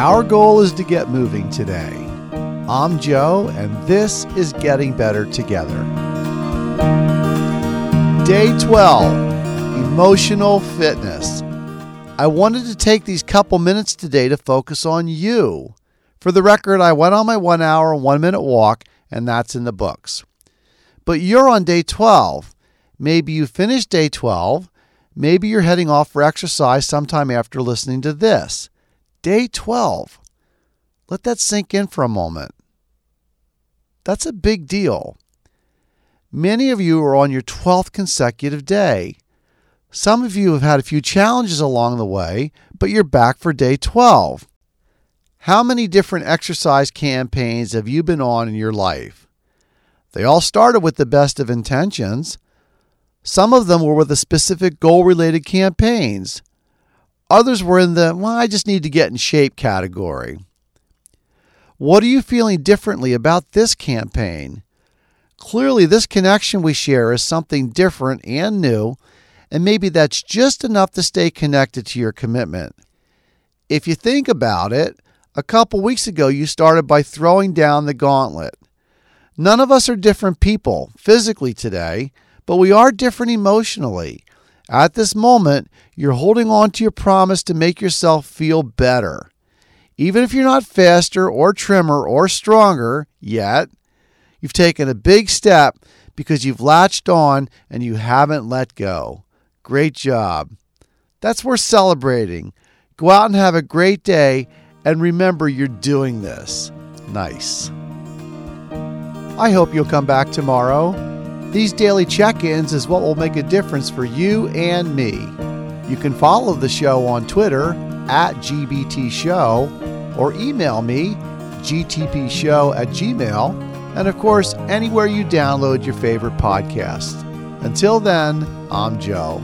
Our goal is to get moving today. I'm Joe, and this is Getting Better Together. Day 12 Emotional Fitness. I wanted to take these couple minutes today to focus on you. For the record, I went on my one hour, one minute walk, and that's in the books. But you're on day 12. Maybe you finished day 12. Maybe you're heading off for exercise sometime after listening to this. Day 12. Let that sink in for a moment. That's a big deal. Many of you are on your 12th consecutive day. Some of you have had a few challenges along the way, but you're back for day 12. How many different exercise campaigns have you been on in your life? They all started with the best of intentions. Some of them were with a specific goal related campaigns. Others were in the, well, I just need to get in shape category. What are you feeling differently about this campaign? Clearly, this connection we share is something different and new and maybe that's just enough to stay connected to your commitment. If you think about it, a couple weeks ago you started by throwing down the gauntlet. None of us are different people physically today, but we are different emotionally. At this moment, you're holding on to your promise to make yourself feel better. Even if you're not faster or trimmer or stronger yet, you've taken a big step because you've latched on and you haven't let go. Great job. That's worth celebrating. Go out and have a great day and remember you're doing this. Nice. I hope you'll come back tomorrow. These daily check ins is what will make a difference for you and me. You can follow the show on Twitter at GBT Show or email me gtpshow at gmail and of course anywhere you download your favorite podcast. Until then, I'm Joe.